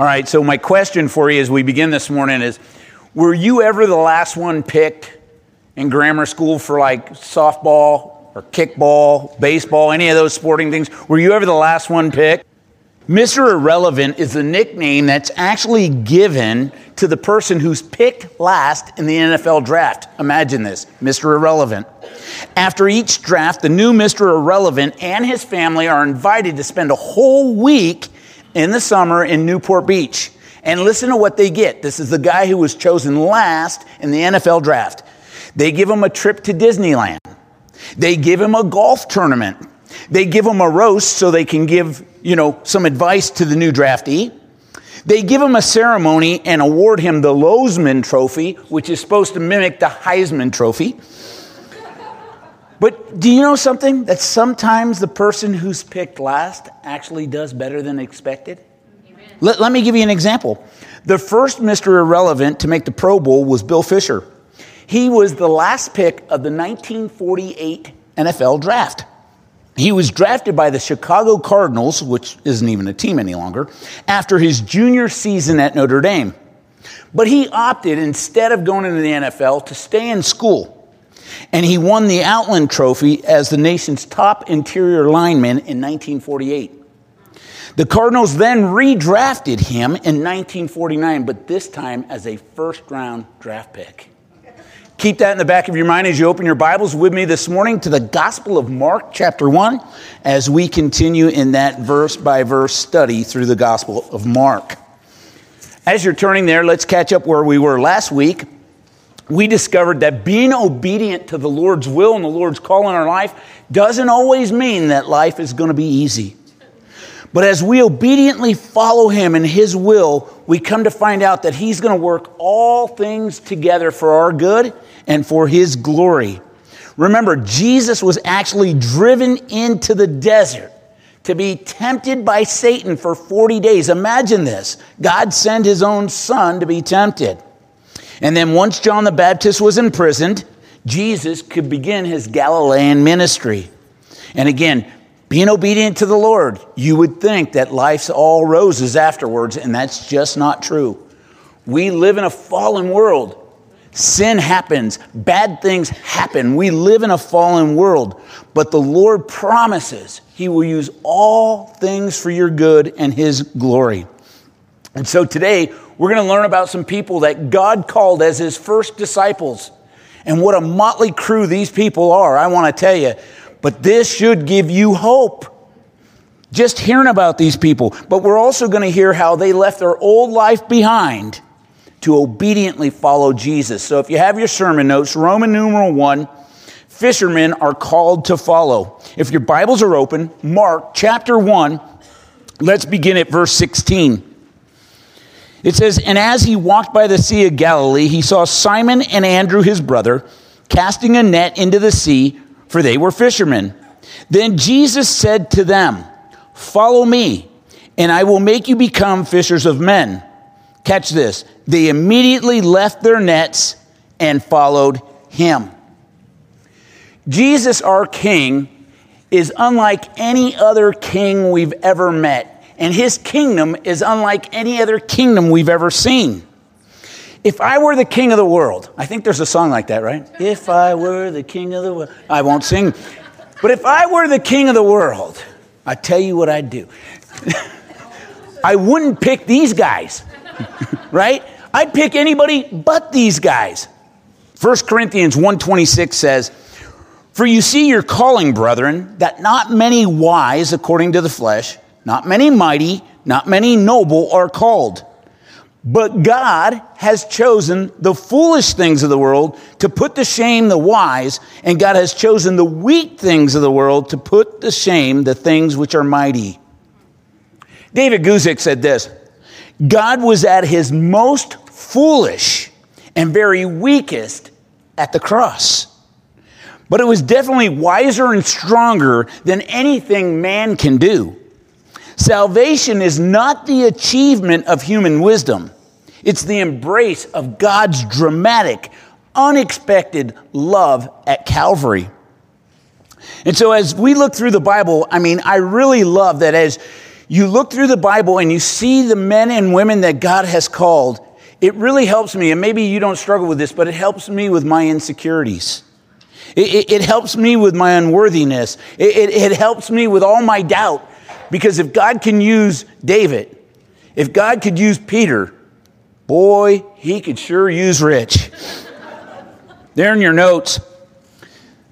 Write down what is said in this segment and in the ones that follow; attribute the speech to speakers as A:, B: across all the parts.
A: All right, so my question for you as we begin this morning is Were you ever the last one picked in grammar school for like softball or kickball, baseball, any of those sporting things? Were you ever the last one picked? Mr. Irrelevant is the nickname that's actually given to the person who's picked last in the NFL draft. Imagine this Mr. Irrelevant. After each draft, the new Mr. Irrelevant and his family are invited to spend a whole week in the summer in Newport Beach. And listen to what they get. This is the guy who was chosen last in the NFL draft. They give him a trip to Disneyland. They give him a golf tournament. They give him a roast so they can give, you know, some advice to the new draftee. They give him a ceremony and award him the Lowsman Trophy, which is supposed to mimic the Heisman Trophy. But do you know something? That sometimes the person who's picked last actually does better than expected? Let, let, me give you an example. The first Mr. Irrelevant to make the Pro Bowl was Bill Fisher. He was the last pick of the 1948 NFL draft. He was drafted by the Chicago Cardinals, which isn't even a team any longer, after his junior season at Notre Dame. But he opted, instead of going into the NFL, to stay in school and he won the Outland Trophy as the nation's top interior lineman in 1948. The Cardinals then redrafted him in 1949, but this time as a first round draft pick. Keep that in the back of your mind as you open your Bibles with me this morning to the Gospel of Mark, chapter 1, as we continue in that verse by verse study through the Gospel of Mark. As you're turning there, let's catch up where we were last week we discovered that being obedient to the Lord's will and the Lord's call in our life doesn't always mean that life is going to be easy. But as we obediently follow Him and His will, we come to find out that He's going to work all things together for our good and for His glory. Remember, Jesus was actually driven into the desert to be tempted by Satan for 40 days. Imagine this God sent His own Son to be tempted. And then once John the Baptist was imprisoned, Jesus could begin his Galilean ministry. And again, being obedient to the Lord, you would think that life's all roses afterwards, and that's just not true. We live in a fallen world. Sin happens, bad things happen. We live in a fallen world, but the Lord promises He will use all things for your good and His glory. And so today, we're going to learn about some people that God called as his first disciples. And what a motley crew these people are, I want to tell you. But this should give you hope. Just hearing about these people. But we're also going to hear how they left their old life behind to obediently follow Jesus. So if you have your sermon notes, Roman numeral one, fishermen are called to follow. If your Bibles are open, Mark chapter 1, let's begin at verse 16. It says, And as he walked by the Sea of Galilee, he saw Simon and Andrew, his brother, casting a net into the sea, for they were fishermen. Then Jesus said to them, Follow me, and I will make you become fishers of men. Catch this. They immediately left their nets and followed him. Jesus, our King, is unlike any other king we've ever met and his kingdom is unlike any other kingdom we've ever seen. If I were the king of the world, I think there's a song like that, right? If I were the king of the world, I won't sing. But if I were the king of the world, I tell you what I'd do. I wouldn't pick these guys, right? I'd pick anybody but these guys. 1 Corinthians 1:26 says, "For you see your calling, brethren, that not many wise according to the flesh, not many mighty, not many noble are called. But God has chosen the foolish things of the world to put to shame the wise, and God has chosen the weak things of the world to put to shame the things which are mighty. David Guzik said this God was at his most foolish and very weakest at the cross. But it was definitely wiser and stronger than anything man can do. Salvation is not the achievement of human wisdom, it's the embrace of God's dramatic, unexpected love at Calvary. And so, as we look through the Bible, I mean, I really love that as you look through the Bible and you see the men and women that God has called, it really helps me. And maybe you don't struggle with this, but it helps me with my insecurities. It, it, it helps me with my unworthiness. It, it helps me with all my doubt. Because if God can use David, if God could use Peter, boy, he could sure use Rich. there in your notes.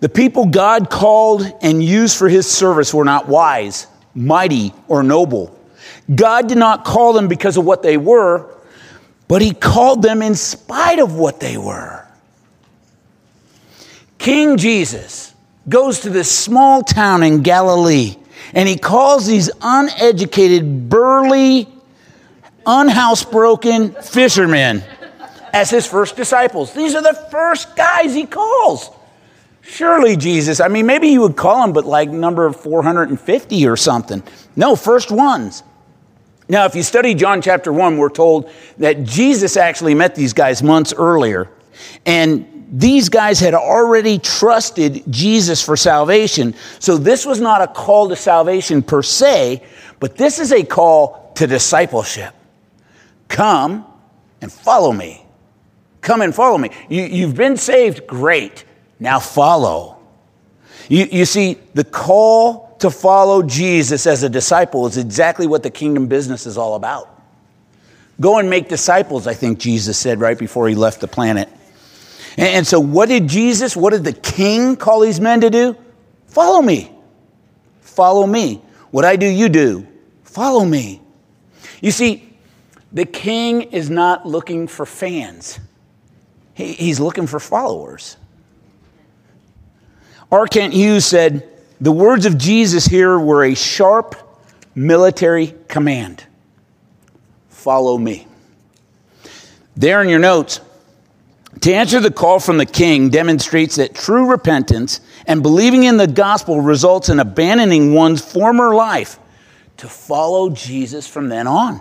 A: The people God called and used for his service were not wise, mighty, or noble. God did not call them because of what they were, but he called them in spite of what they were. King Jesus goes to this small town in Galilee and he calls these uneducated, burly, unhousebroken fishermen as his first disciples. These are the first guys he calls. Surely, Jesus, I mean, maybe you would call them, but like number 450 or something. No, first ones. Now, if you study John chapter 1, we're told that Jesus actually met these guys months earlier. And these guys had already trusted Jesus for salvation. So this was not a call to salvation per se, but this is a call to discipleship. Come and follow me. Come and follow me. You, have been saved, great. Now follow. You, you see, the call to follow Jesus as a disciple is exactly what the kingdom business is all about. Go and make disciples, I think Jesus said right before he left the planet. And, so, what did Jesus, what did the king call these men to do? Follow me. Follow me. What I do, you do. Follow me. You see, the king is not looking for fans, he, he's looking for followers. R. Kent Hughes said, The words of Jesus here were a sharp military command follow me. There in your notes, to answer the call from the king demonstrates that true repentance and believing in the gospel results in abandoning one's former life to follow Jesus from then on.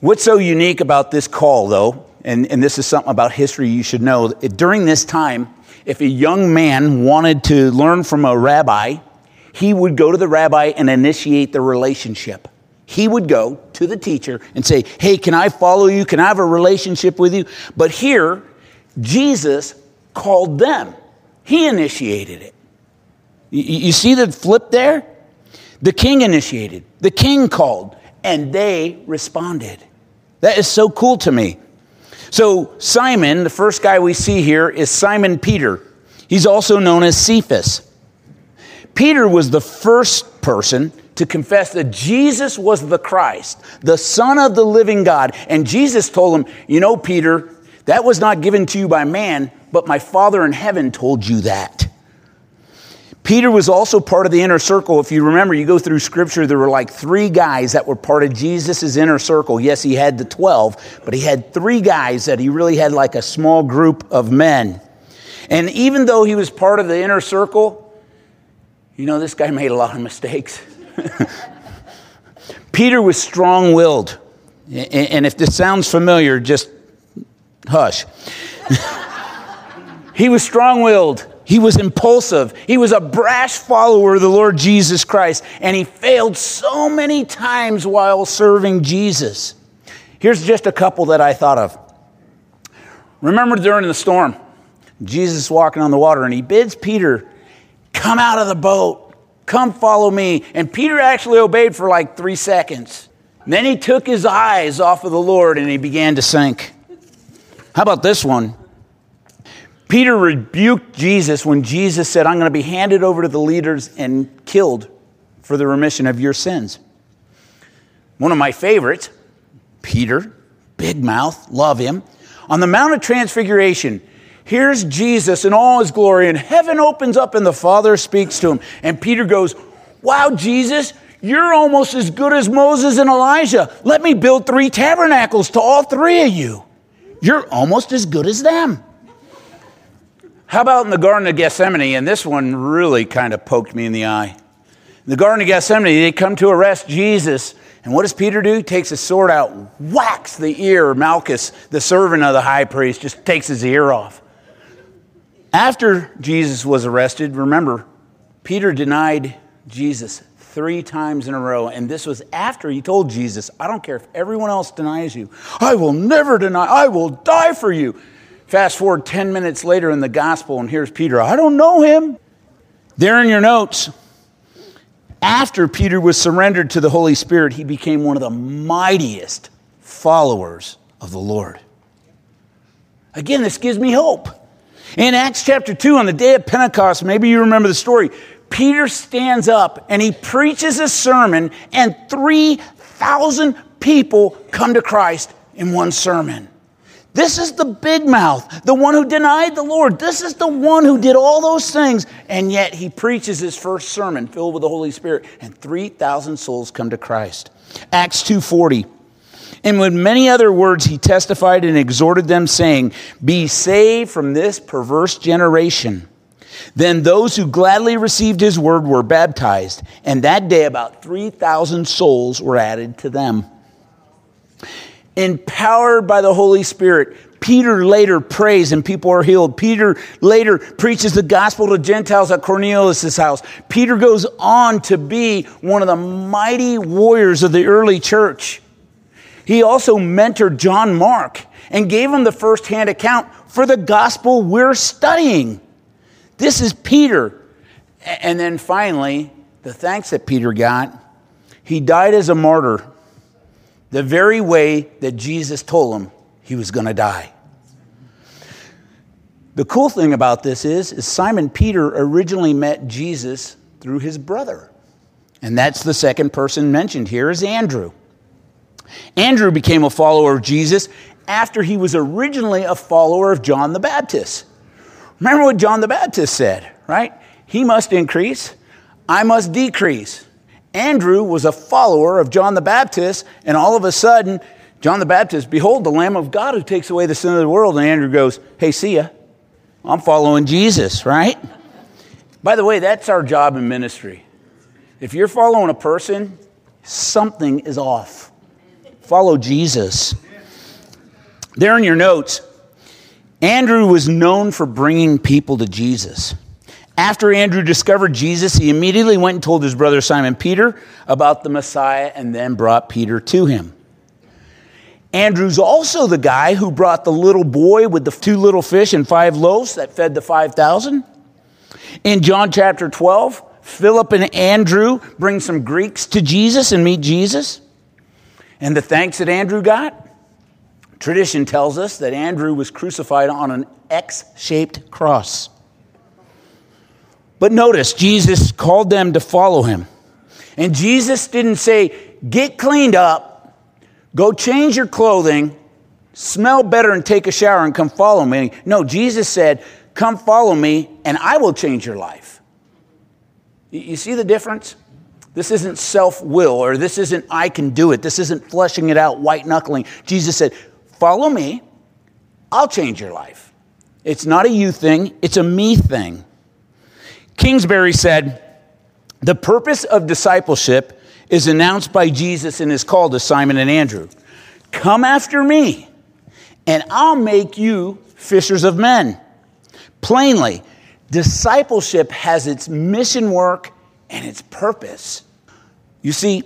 A: What's so unique about this call, though, and, and this is something about history you should know, during this time, if a young man wanted to learn from a rabbi, he would go to the rabbi and initiate the relationship. He would go to the teacher and say, Hey, can I follow you? Can I have a relationship with you? But here, Jesus called them, He initiated it. You see the flip there? The king initiated, the king called, and they responded. That is so cool to me. So, Simon, the first guy we see here, is Simon Peter. He's also known as Cephas. Peter was the first person to confess that Jesus was the Christ, the Son of the living God. And Jesus told him, You know, Peter, that was not given to you by man, but my Father in heaven told you that. Peter was also part of the inner circle. If you remember, you go through scripture, there were like three guys that were part of Jesus' inner circle. Yes, he had the 12, but he had three guys that he really had like a small group of men. And even though he was part of the inner circle, you know, this guy made a lot of mistakes. Peter was strong willed. And if this sounds familiar, just hush. he was strong willed. He was impulsive. He was a brash follower of the Lord Jesus Christ, and he failed so many times while serving Jesus. Here's just a couple that I thought of. Remember during the storm, Jesus walking on the water, and he bids Peter come out of the boat, come follow me. And Peter actually obeyed for like three seconds. And then he took his eyes off of the Lord and he began to sink. How about this one? Peter rebuked Jesus when Jesus said, I'm going to be handed over to the leaders and killed for the remission of your sins. One of my favorites, Peter, big mouth, love him. On the Mount of Transfiguration, here's Jesus in all his glory, and heaven opens up and the Father speaks to him. And Peter goes, Wow, Jesus, you're almost as good as Moses and Elijah. Let me build three tabernacles to all three of you. You're almost as good as them. How about in the Garden of Gethsemane? And this one really kind of poked me in the eye. In the Garden of Gethsemane, they come to arrest Jesus. And what does Peter do? He takes his sword out, whacks the ear. Malchus, the servant of the high priest, just takes his ear off. After Jesus was arrested, remember, Peter denied Jesus three times in a row. And this was after he told Jesus, I don't care if everyone else denies you, I will never deny, I will die for you. Fast forward 10 minutes later in the gospel, and here's Peter, I don't know him. There in your notes, after Peter was surrendered to the Holy Spirit, he became one of the mightiest followers of the Lord. Again, this gives me hope. In Acts chapter 2, on the day of Pentecost, maybe you remember the story, Peter stands up and he preaches a sermon, and 3,000 people come to Christ in one sermon. This is the big mouth, the one who denied the Lord. This is the one who did all those things, and yet he preaches his first sermon filled with the Holy Spirit, and 3,000 souls come to Christ. Acts 2:40. And with many other words, he testified and exhorted them, saying, Be saved from this perverse generation. Then those who gladly received his word were baptized, and that day about 3,000 souls were added to them. Empowered by the Holy Spirit, Peter later prays and people are healed. Peter later preaches the gospel to Gentiles at Cornelius' house. Peter goes on to be one of the mighty warriors of the early church. He also mentored John Mark and gave him the firsthand account for the gospel we're studying. This is Peter. And then finally, the thanks that Peter got, he died as a martyr the very way that Jesus told him he was going to die. The cool thing about this is, is Simon Peter originally met Jesus through his brother. And that's the second person mentioned here is Andrew. Andrew became a follower of Jesus after he was originally a follower of John the Baptist. Remember what John the Baptist said, right? He must increase, I must decrease. Andrew was a follower of John the Baptist, and all of a sudden, John the Baptist, behold, the Lamb of God who takes away the sin of the world. And Andrew goes, Hey, see ya. I'm following Jesus, right? By the way, that's our job in ministry. If you're following a person, something is off. Follow Jesus. There in your notes, Andrew was known for bringing people to Jesus. After Andrew discovered Jesus, he immediately went and told his brother Simon Peter about the Messiah and then brought Peter to him. Andrew's also the guy who brought the little boy with the two little fish and five loaves that fed the 5,000. In John chapter 12, Philip and Andrew bring some Greeks to Jesus and meet Jesus. And the thanks that Andrew got? Tradition tells us that Andrew was crucified on an X shaped cross. But notice, Jesus called them to follow him. And Jesus didn't say, get cleaned up, go change your clothing, smell better, and take a shower and come follow me. No, Jesus said, come follow me, and I will change your life. You see the difference? This isn't self will, or this isn't I can do it. This isn't fleshing it out, white knuckling. Jesus said, Follow me, I'll change your life. It's not a you thing, it's a me thing. Kingsbury said, The purpose of discipleship is announced by Jesus in his call to Simon and Andrew Come after me, and I'll make you fishers of men. Plainly, discipleship has its mission work and its purpose. You see,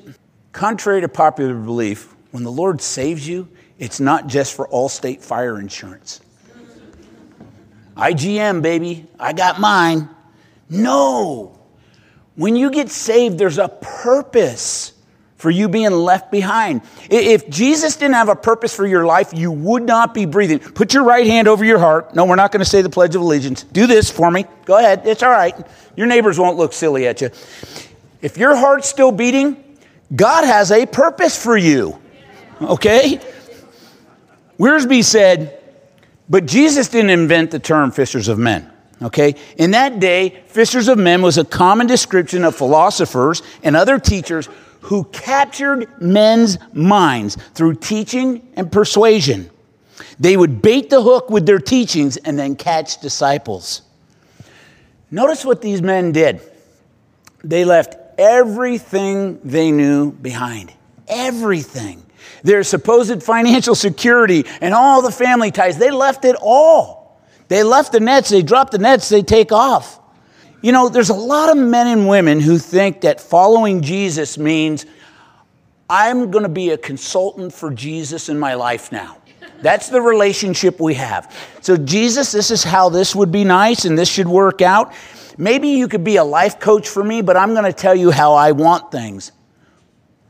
A: contrary to popular belief, when the Lord saves you, it's not just for Allstate fire insurance. IGM, baby, I got mine. No. When you get saved, there's a purpose for you being left behind. If Jesus didn't have a purpose for your life, you would not be breathing. Put your right hand over your heart. No, we're not going to say the Pledge of Allegiance. Do this for me. Go ahead. It's all right. Your neighbors won't look silly at you. If your heart's still beating, God has a purpose for you. Okay? Wiersbe said, but Jesus didn't invent the term fishers of men. Okay? In that day, fishers of men was a common description of philosophers and other teachers who captured men's minds through teaching and persuasion. They would bait the hook with their teachings and then catch disciples. Notice what these men did. They left everything they knew behind. Everything. Their supposed financial security and all the family ties, they left it all. They left the nets, they drop the nets, they take off. You know, there's a lot of men and women who think that following Jesus means I'm going to be a consultant for Jesus in my life now. That's the relationship we have. So, Jesus, this is how this would be nice and this should work out. Maybe you could be a life coach for me, but I'm going to tell you how I want things.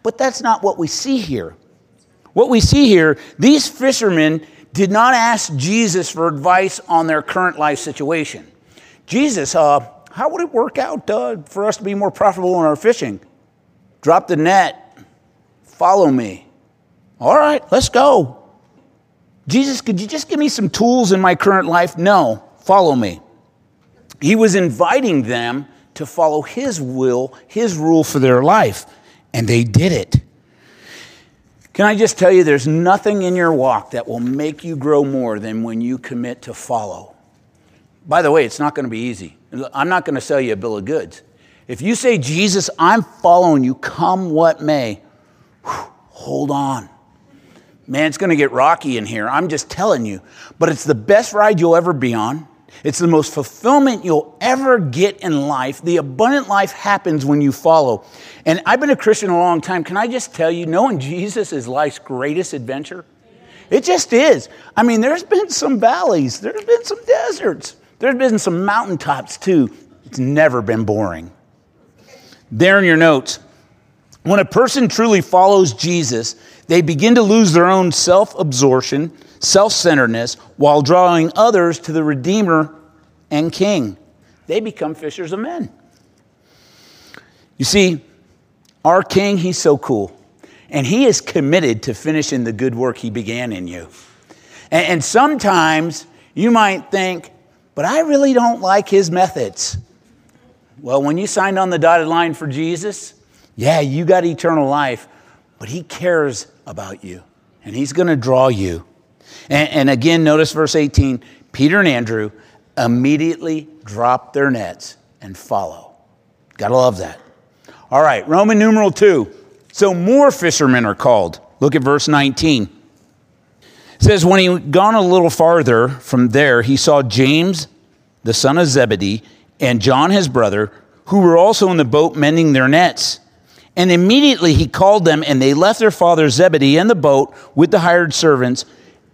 A: But that's not what we see here. What we see here, these fishermen did not ask Jesus for advice on their current life situation. Jesus, uh, how would it work out uh, for us to be more profitable in our fishing? Drop the net, follow me. All right, let's go. Jesus, could you just give me some tools in my current life? No, follow me. He was inviting them to follow his will, his rule for their life, and they did it. Can I just tell you, there's nothing in your walk that will make you grow more than when you commit to follow. By the way, it's not going to be easy. I'm not going to sell you a bill of goods. If you say, Jesus, I'm following you, come what may, whew, hold on. Man, it's going to get rocky in here. I'm just telling you. But it's the best ride you'll ever be on. It's the most fulfillment you'll ever get in life. The abundant life happens when you follow. And I've been a Christian a long time. Can I just tell you, knowing Jesus is life's greatest adventure? It just is. I mean, there's been some valleys, there's been some deserts, there's been some mountaintops too. It's never been boring. There in your notes, when a person truly follows Jesus, they begin to lose their own self absorption, self centeredness, while drawing others to the Redeemer and King. They become fishers of men. You see, our King, he's so cool. And he is committed to finishing the good work he began in you. And, and sometimes you might think, but I really don't like his methods. Well, when you signed on the dotted line for Jesus, yeah, you got eternal life, but he cares about you and he's going to draw you. And, and, again, notice verse 18 Peter and Andrew immediately drop their nets and follow. Gotta love that. All right, Roman numeral 2. So more fishermen are called. Look at verse 19. Says, When he gone a little farther from there, he saw James, the son of Zebedee, and John his brother, who were also in the boat mending their nets. And immediately he called them, and they left their father Zebedee in the boat with the hired servants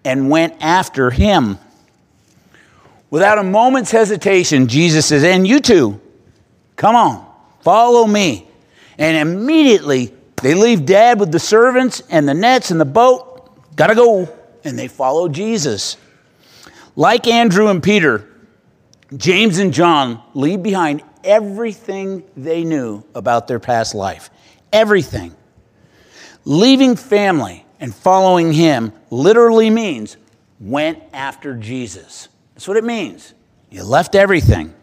A: and went after him. Without a moment's hesitation, Jesus says, And you too, come on, follow me. And immediately they leave dad with the servants and the nets and the boat, gotta go. And they follow Jesus. Like Andrew and Peter, James and John leave behind everything they knew about their past life everything. Leaving family and following him literally means went after Jesus. That's what it means. You left everything.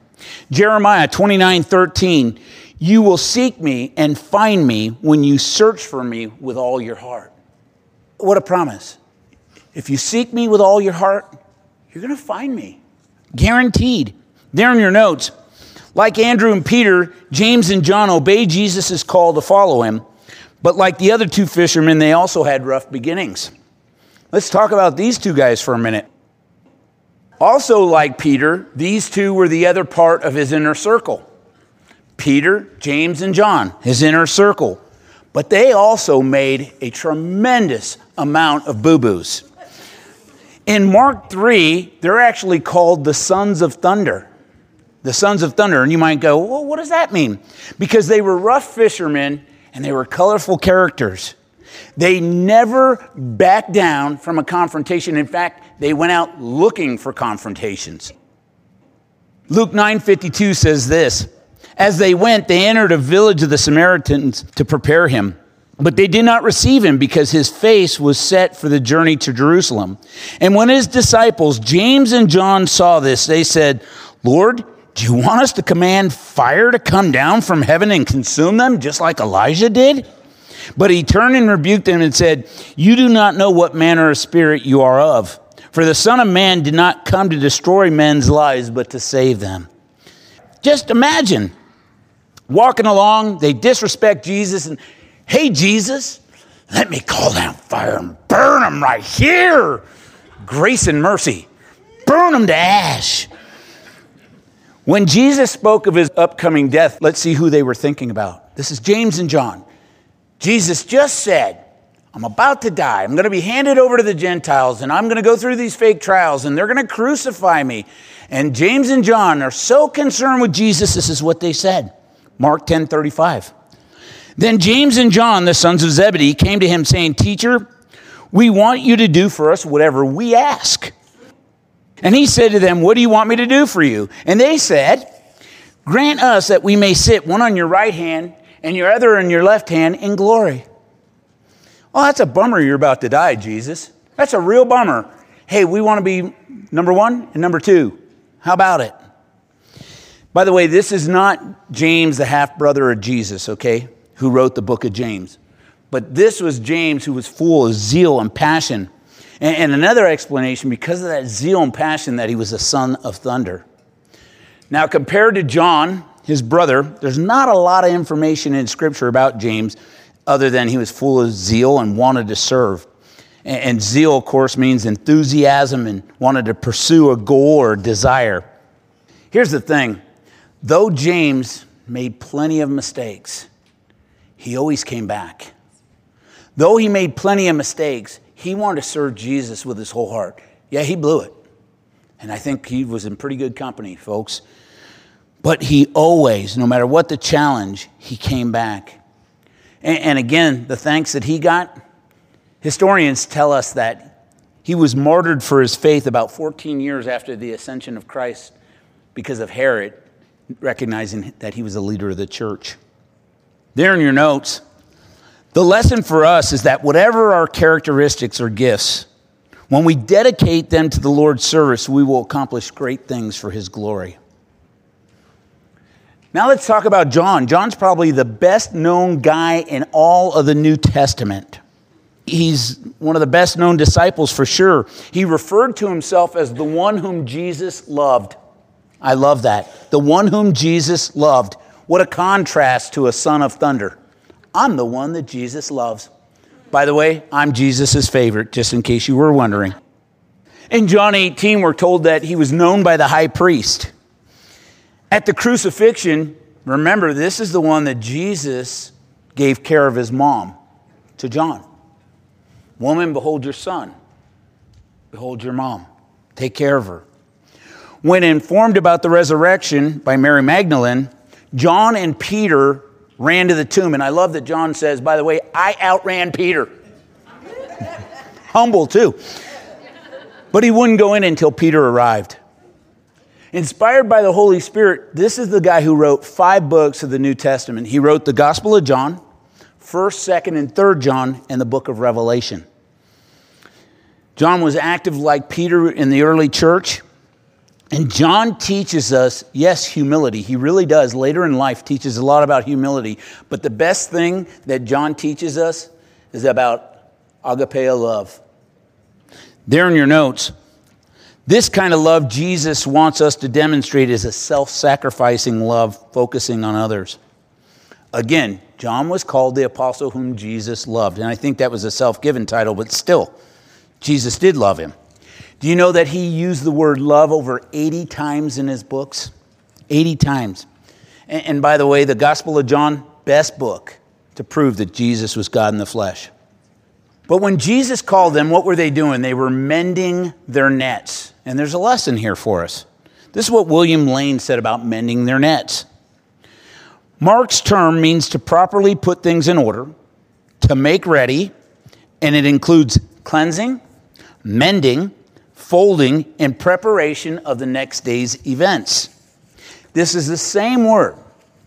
A: Jeremiah 29 13, you will seek me and find me when you search for me with all your heart. What a promise. If you seek me with all your heart, you're going to find me. Guaranteed. There in your notes, like Andrew and Peter, James and John obeyed Jesus' call to follow him. But like the other two fishermen, they also had rough beginnings. Let's talk about these two guys for a minute. Also, like Peter, these two were the other part of his inner circle. Peter, James, and John, his inner circle. But they also made a tremendous amount of boo boos. In Mark 3, they're actually called the sons of thunder the sons of thunder. And you might go, well, what does that mean? Because they were rough fishermen and they were colorful characters. They never backed down from a confrontation. In fact, they went out looking for confrontations. Luke 9:52 says this, as they went, they entered a village of the Samaritans to prepare him. But they did not receive him because his face was set for the journey to Jerusalem. And when his disciples, James and John, saw this, they said, Lord, do you want us to command fire to come down from heaven and consume them, just like Elijah did? But he turned and rebuked them and said, You do not know what manner of spirit you are of. For the Son of Man did not come to destroy men's lives, but to save them. Just imagine walking along, they disrespect Jesus, and hey, Jesus, let me call down fire and burn them right here. Grace and mercy, burn them to ash. When Jesus spoke of his upcoming death, let's see who they were thinking about. This is James and John. Jesus just said, I'm about to die. I'm going to be handed over to the Gentiles, and I'm going to go through these fake trials, and they're going to crucify me. And James and John are so concerned with Jesus, this is what they said. Mark 10 35. Then James and John, the sons of Zebedee, came to him saying, Teacher, we want you to do for us whatever we ask. And he said to them, What do you want me to do for you? And they said, Grant us that we may sit one on your right hand and your other on your left hand in glory. Oh, that's a bummer you're about to die, Jesus. That's a real bummer. Hey, we want to be number one and number two. How about it? By the way, this is not James, the half brother of Jesus, okay, who wrote the book of James. But this was James who was full of zeal and passion and, and another explanation, because of that zeal and passion, that he was a son of thunder. Now, compared to John, his brother, there's not a lot of information in Scripture about James other than he was full of zeal and wanted to serve. And, and zeal, of course, means enthusiasm and wanted to pursue a goal or desire. Here's the thing though James made plenty of mistakes, he always came back. Though he made plenty of mistakes, he wanted to serve Jesus with his whole heart. Yeah, he blew it. And I think he was in pretty good company, folks. But he always, no matter what the challenge, he came back. And, and again, the thanks that he got, historians tell us that he was martyred for his faith about 14 years after the ascension of Christ because of Herod recognizing that he was a leader of the church. There in your notes, the lesson for us is that whatever our characteristics or gifts, when we dedicate them to the Lord's service, we will accomplish great things for His glory. Now let's talk about John. John's probably the best known guy in all of the New Testament. He's one of the best known disciples for sure. He referred to himself as the one whom Jesus loved. I love that. The one whom Jesus loved. What a contrast to a son of thunder. I'm the one that Jesus loves. By the way, I'm Jesus' favorite, just in case you were wondering. In John 18, we're told that he was known by the high priest. At the crucifixion, remember, this is the one that Jesus gave care of his mom to John. Woman, behold your son. Behold your mom. Take care of her. When informed about the resurrection by Mary Magdalene, John and Peter ran to the tomb. And I love that John says, by the way, I outran Peter. Humble too. But he wouldn't go in until Peter arrived. Inspired by the Holy Spirit, this is the guy who wrote five books of the New Testament. He wrote the Gospel of John, 1st, 2nd, and 3rd John, and the book of Revelation. John was active like Peter in the early church. And John teaches us, yes, humility. He really does. Later in life, teaches a lot about humility. But the best thing that John teaches us is about agape love. There in your notes, this kind of love Jesus wants us to demonstrate is a self sacrificing love focusing on others. Again, John was called the apostle whom Jesus loved. And I think that was a self given title, but still, Jesus did love him. Do you know that he used the word love over 80 times in his books? 80 times. And, and by the way, the Gospel of John, best book to prove that Jesus was God in the flesh. But when Jesus called them, what were they doing? They were mending their nets. And there's a lesson here for us. This is what William Lane said about mending their nets. Mark's term means to properly put things in order, to make ready, and it includes cleansing, mending, folding in preparation of the next day's events. This is the same word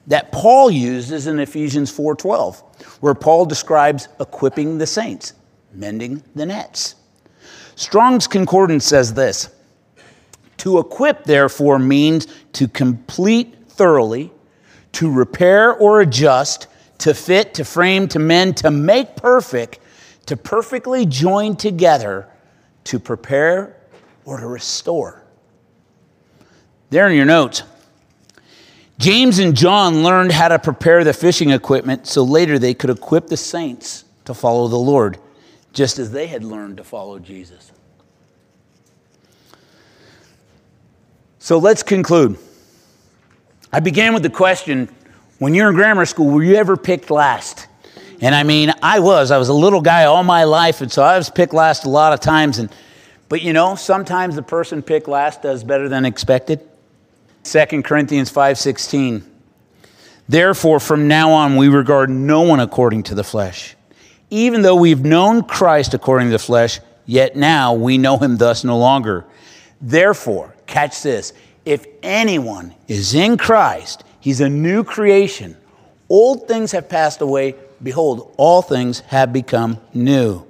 A: that Paul uses in Ephesians 4:12, where Paul describes equipping the saints, mending the nets. Strong's concordance says this: To equip therefore means to complete thoroughly, to repair or adjust, to fit, to frame, to mend, to make perfect, to perfectly join together, to prepare or to restore. There in your notes, James and John learned how to prepare the fishing equipment so later they could equip the saints to follow the Lord, just as they had learned to follow Jesus. So let's conclude. I began with the question when you're in grammar school, were you ever picked last? And I mean, I was. I was a little guy all my life, and so I was picked last a lot of times. And, but you know, sometimes the person picked last does better than expected. 2 Corinthians 5:16. Therefore, from now on, we regard no one according to the flesh. Even though we've known Christ according to the flesh, yet now we know him thus no longer. Therefore, catch this if anyone is in Christ, he's a new creation. Old things have passed away. Behold, all things have become new.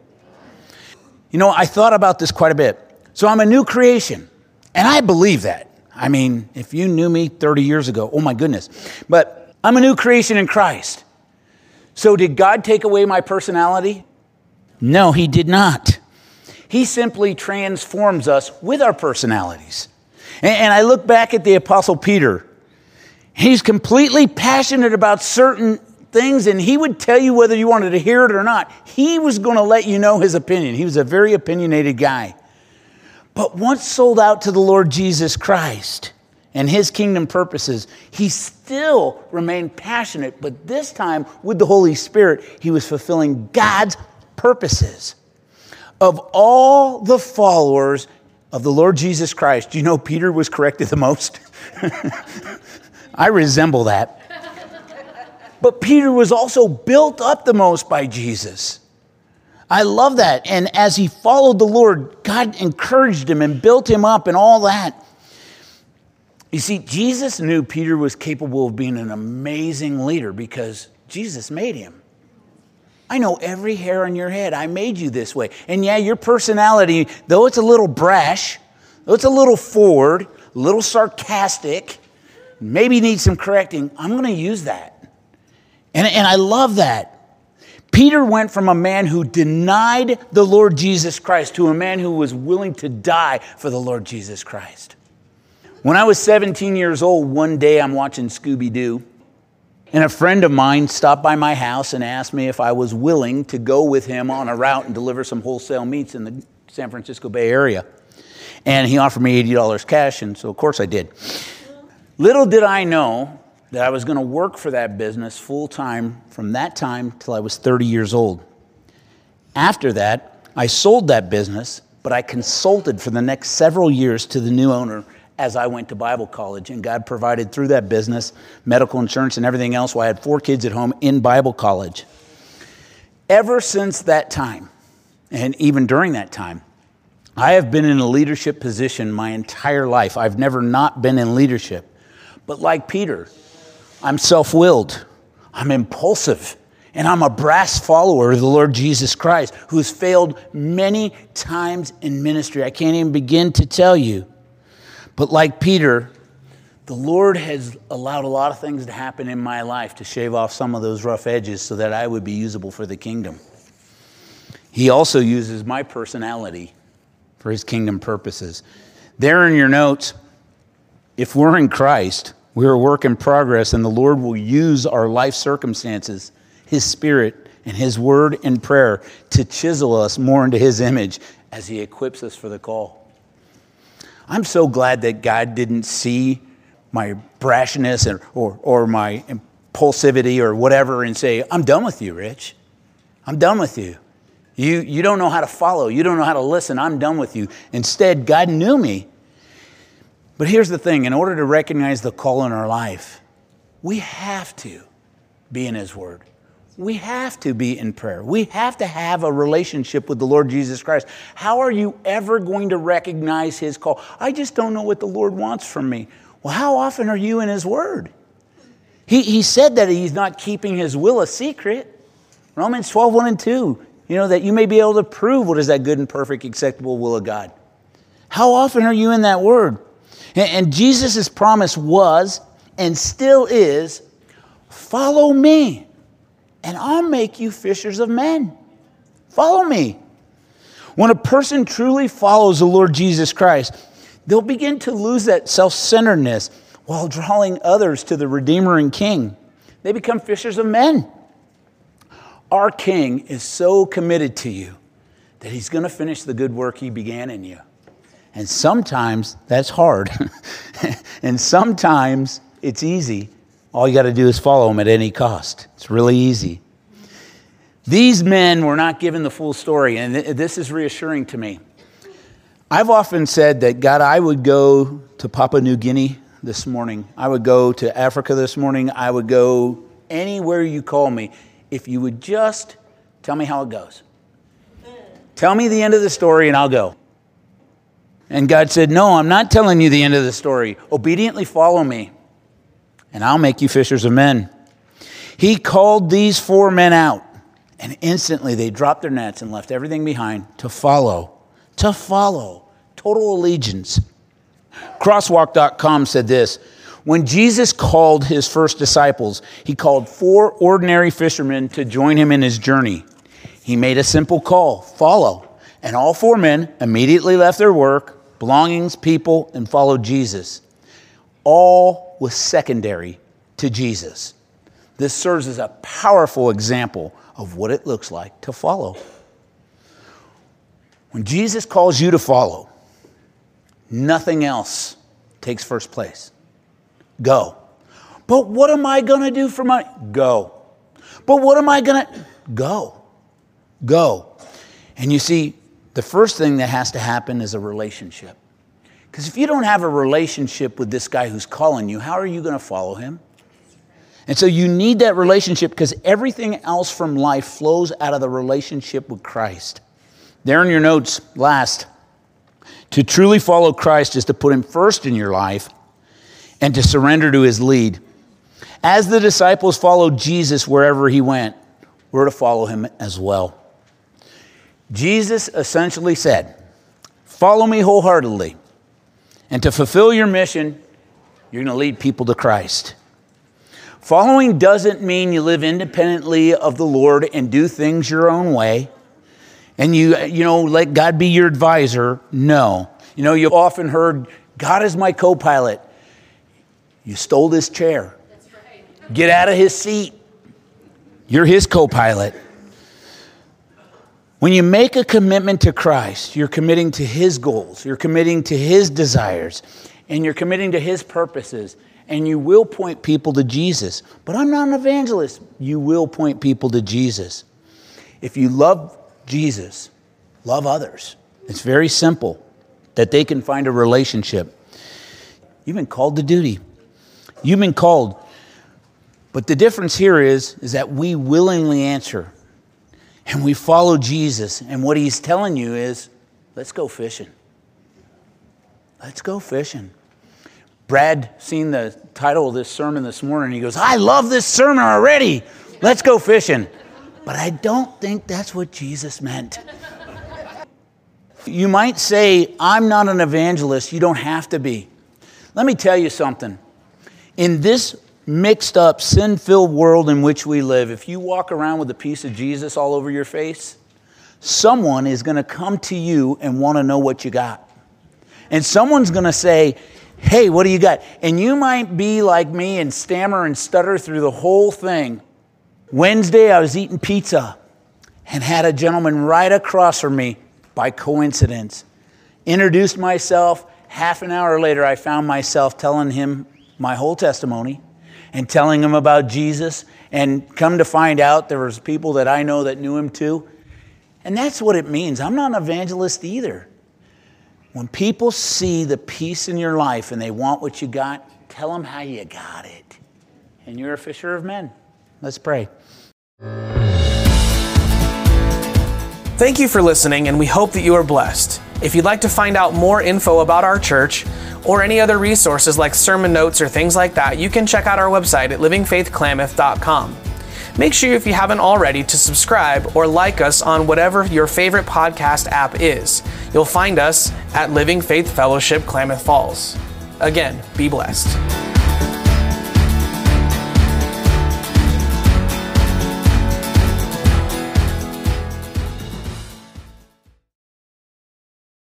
A: You know, I thought about this quite a bit. So I'm a new creation, and I believe that. I mean, if you knew me 30 years ago, oh my goodness. But I'm a new creation in Christ. So did God take away my personality? No, He did not. He simply transforms us with our personalities. And, I look back at the Apostle Peter. He's completely passionate about certain things, and he would tell you whether you wanted to hear it or not. He was going to let you know his opinion. He was a very opinionated guy. But once sold out to the Lord Jesus Christ and his kingdom purposes, he still remained passionate, but this time with the Holy Spirit, he was fulfilling God's purposes. Of all the followers of the Lord Jesus Christ, do you know Peter was corrected the most? I resemble that. But Peter was also built up the most by Jesus. I love that. And as he followed the Lord, God encouraged him and built him up and all that. You see, Jesus knew Peter was capable of being an amazing leader because Jesus made him. I know every hair on your head. I made you this way. And yeah, your personality, though it's a little brash, though it's a little forward, a little sarcastic, maybe needs some correcting, I'm going to use that. And, and I love that. Peter went from a man who denied the Lord Jesus Christ to a man who was willing to die for the Lord Jesus Christ. When I was 17 years old, one day I'm watching Scooby Doo, and a friend of mine stopped by my house and asked me if I was willing to go with him on a route and deliver some wholesale meats in the San Francisco Bay Area. And he offered me $80 cash, and so of course I did. Little did I know that I was going to work for that business full time from that time till I was 30 years old. After that, I sold that business, but I consulted for the next several years to the new owner as I went to Bible college. And God provided through that business medical insurance and everything else. While I had four kids at home in Bible college. Ever since that time, and even during that time, I have been in a leadership position my entire life. I've never not been in leadership. But like Peter, I'm self willed, I'm impulsive, and I'm a brass follower of the Lord Jesus Christ who's failed many times in ministry. I can't even begin to tell you. But like Peter, the Lord has allowed a lot of things to happen in my life to shave off some of those rough edges so that I would be usable for the kingdom. He also uses my personality for his kingdom purposes. There in your notes, if we're in Christ, we're a work in progress, and the Lord will use our life circumstances, His Spirit, and His Word and prayer to chisel us more into His image as He equips us for the call. I'm so glad that God didn't see my brashness or, or, or my impulsivity or whatever and say, I'm done with you, Rich. I'm done with you. You, you don't know how to follow. You don't know how to listen. I'm done with you. Instead, God knew me but here's the thing in order to recognize the call in our life, we have to be in His Word. We have to be in prayer. We have to have a relationship with the Lord Jesus Christ. How are you ever going to recognize His call? I just don't know what the Lord wants from me. Well, how often are you in His Word? He, he said that He's not keeping His will a secret. Romans 12, 1 and 2. You know, that you may be able to prove what is that good and perfect, acceptable will of God. How often are you in that Word? And Jesus' promise was and still is follow me, and I'll make you fishers of men. Follow me. When a person truly follows the Lord Jesus Christ, they'll begin to lose that self centeredness while drawing others to the Redeemer and King. They become fishers of men. Our King is so committed to you that he's going to finish the good work he began in you. And sometimes that's hard. and sometimes It's easy. All you got to do is follow him at any cost. It's really easy. These men were not given the full story, and this is reassuring to me. I've often said that, God, I would go to Papua New Guinea this morning. I would go to Africa this morning. I would go anywhere you call me if you would just tell me how it goes. Tell me the end of the story and I'll go. And God said, No, I'm not telling you the end of the story. Obediently follow me, and I'll make you fishers of men. He called these four men out, and instantly they dropped their nets and left everything behind to follow. To follow. Total allegiance. Crosswalk.com said this When Jesus called his first disciples, he called four ordinary fishermen to join him in his journey. He made a simple call follow. And all four men immediately left their work, belongings, people, and followed Jesus. All was secondary to Jesus. This serves as a powerful example of what it looks like to follow. When Jesus calls you to follow, Nothing else takes first place. Go. But what am I going to do for money? Go. But what am I going to go? Go. And you see, the first thing that has to happen is a relationship. Because if you don't have a relationship with this guy who's calling you, how are you going to follow him? And so you need that relationship because everything else from life flows out of the relationship with Christ. There in your notes, last, to truly follow Christ is to put him first in your life and to surrender to his lead. As the disciples followed Jesus wherever he went, we're to follow him as well. Jesus essentially said, Follow me wholeheartedly. And to fulfill your mission, you're going to lead people to Christ. Following doesn't mean you live independently of the Lord and do things your own way and you, you know, let God be your advisor. No. You know, you've often heard, God is my co pilot. You stole this chair. Right. Get out of his seat. You're his co pilot. When you make a commitment to Christ, you're committing to his goals, you're committing to his desires, and you're committing to his purposes. And you will point people to Jesus. But I'm not an evangelist. You will point people to Jesus. If you love Jesus, love others. It's very simple that they can find a relationship. You've been called to duty. You've been called. But the difference here is, is that we willingly answer and we follow Jesus. And what he's telling you is, let's go fishing. Let's go fishing. Brad seen the title of this sermon this morning. He goes, I love this sermon already. Let's go fishing. But I don't think that's what Jesus meant. You might say, I'm not an evangelist. You don't have to be. Let me tell you something. In this mixed up, sin filled world in which we live, if you walk around with a peace of Jesus all over your face, someone is going to come to you and want to know what you got. And someone's going to say, Hey, what do you got? And you might be like me and stammer and stutter through the whole thing. Wednesday, I was eating pizza and had a gentleman right across from me by coincidence. Introduced myself. Half an hour later, I found myself telling him my whole testimony and telling him about Jesus. And come to find out, there was people that I know that knew him too. And that's what it means. I'm not an evangelist either. When people see the peace in your life and they want what you got, tell them how you got it. And you're a fisher of men. Let's pray.
B: Thank you for listening, and we hope that you are blessed. If you'd like to find out more info about our church or any other resources like sermon notes or things like that, you can check out our website at livingfaithklamath.com. Make sure, if you haven't already, to subscribe or like us on whatever your favorite podcast app is. You'll find us at Living Faith Fellowship Klamath Falls. Again, be blessed.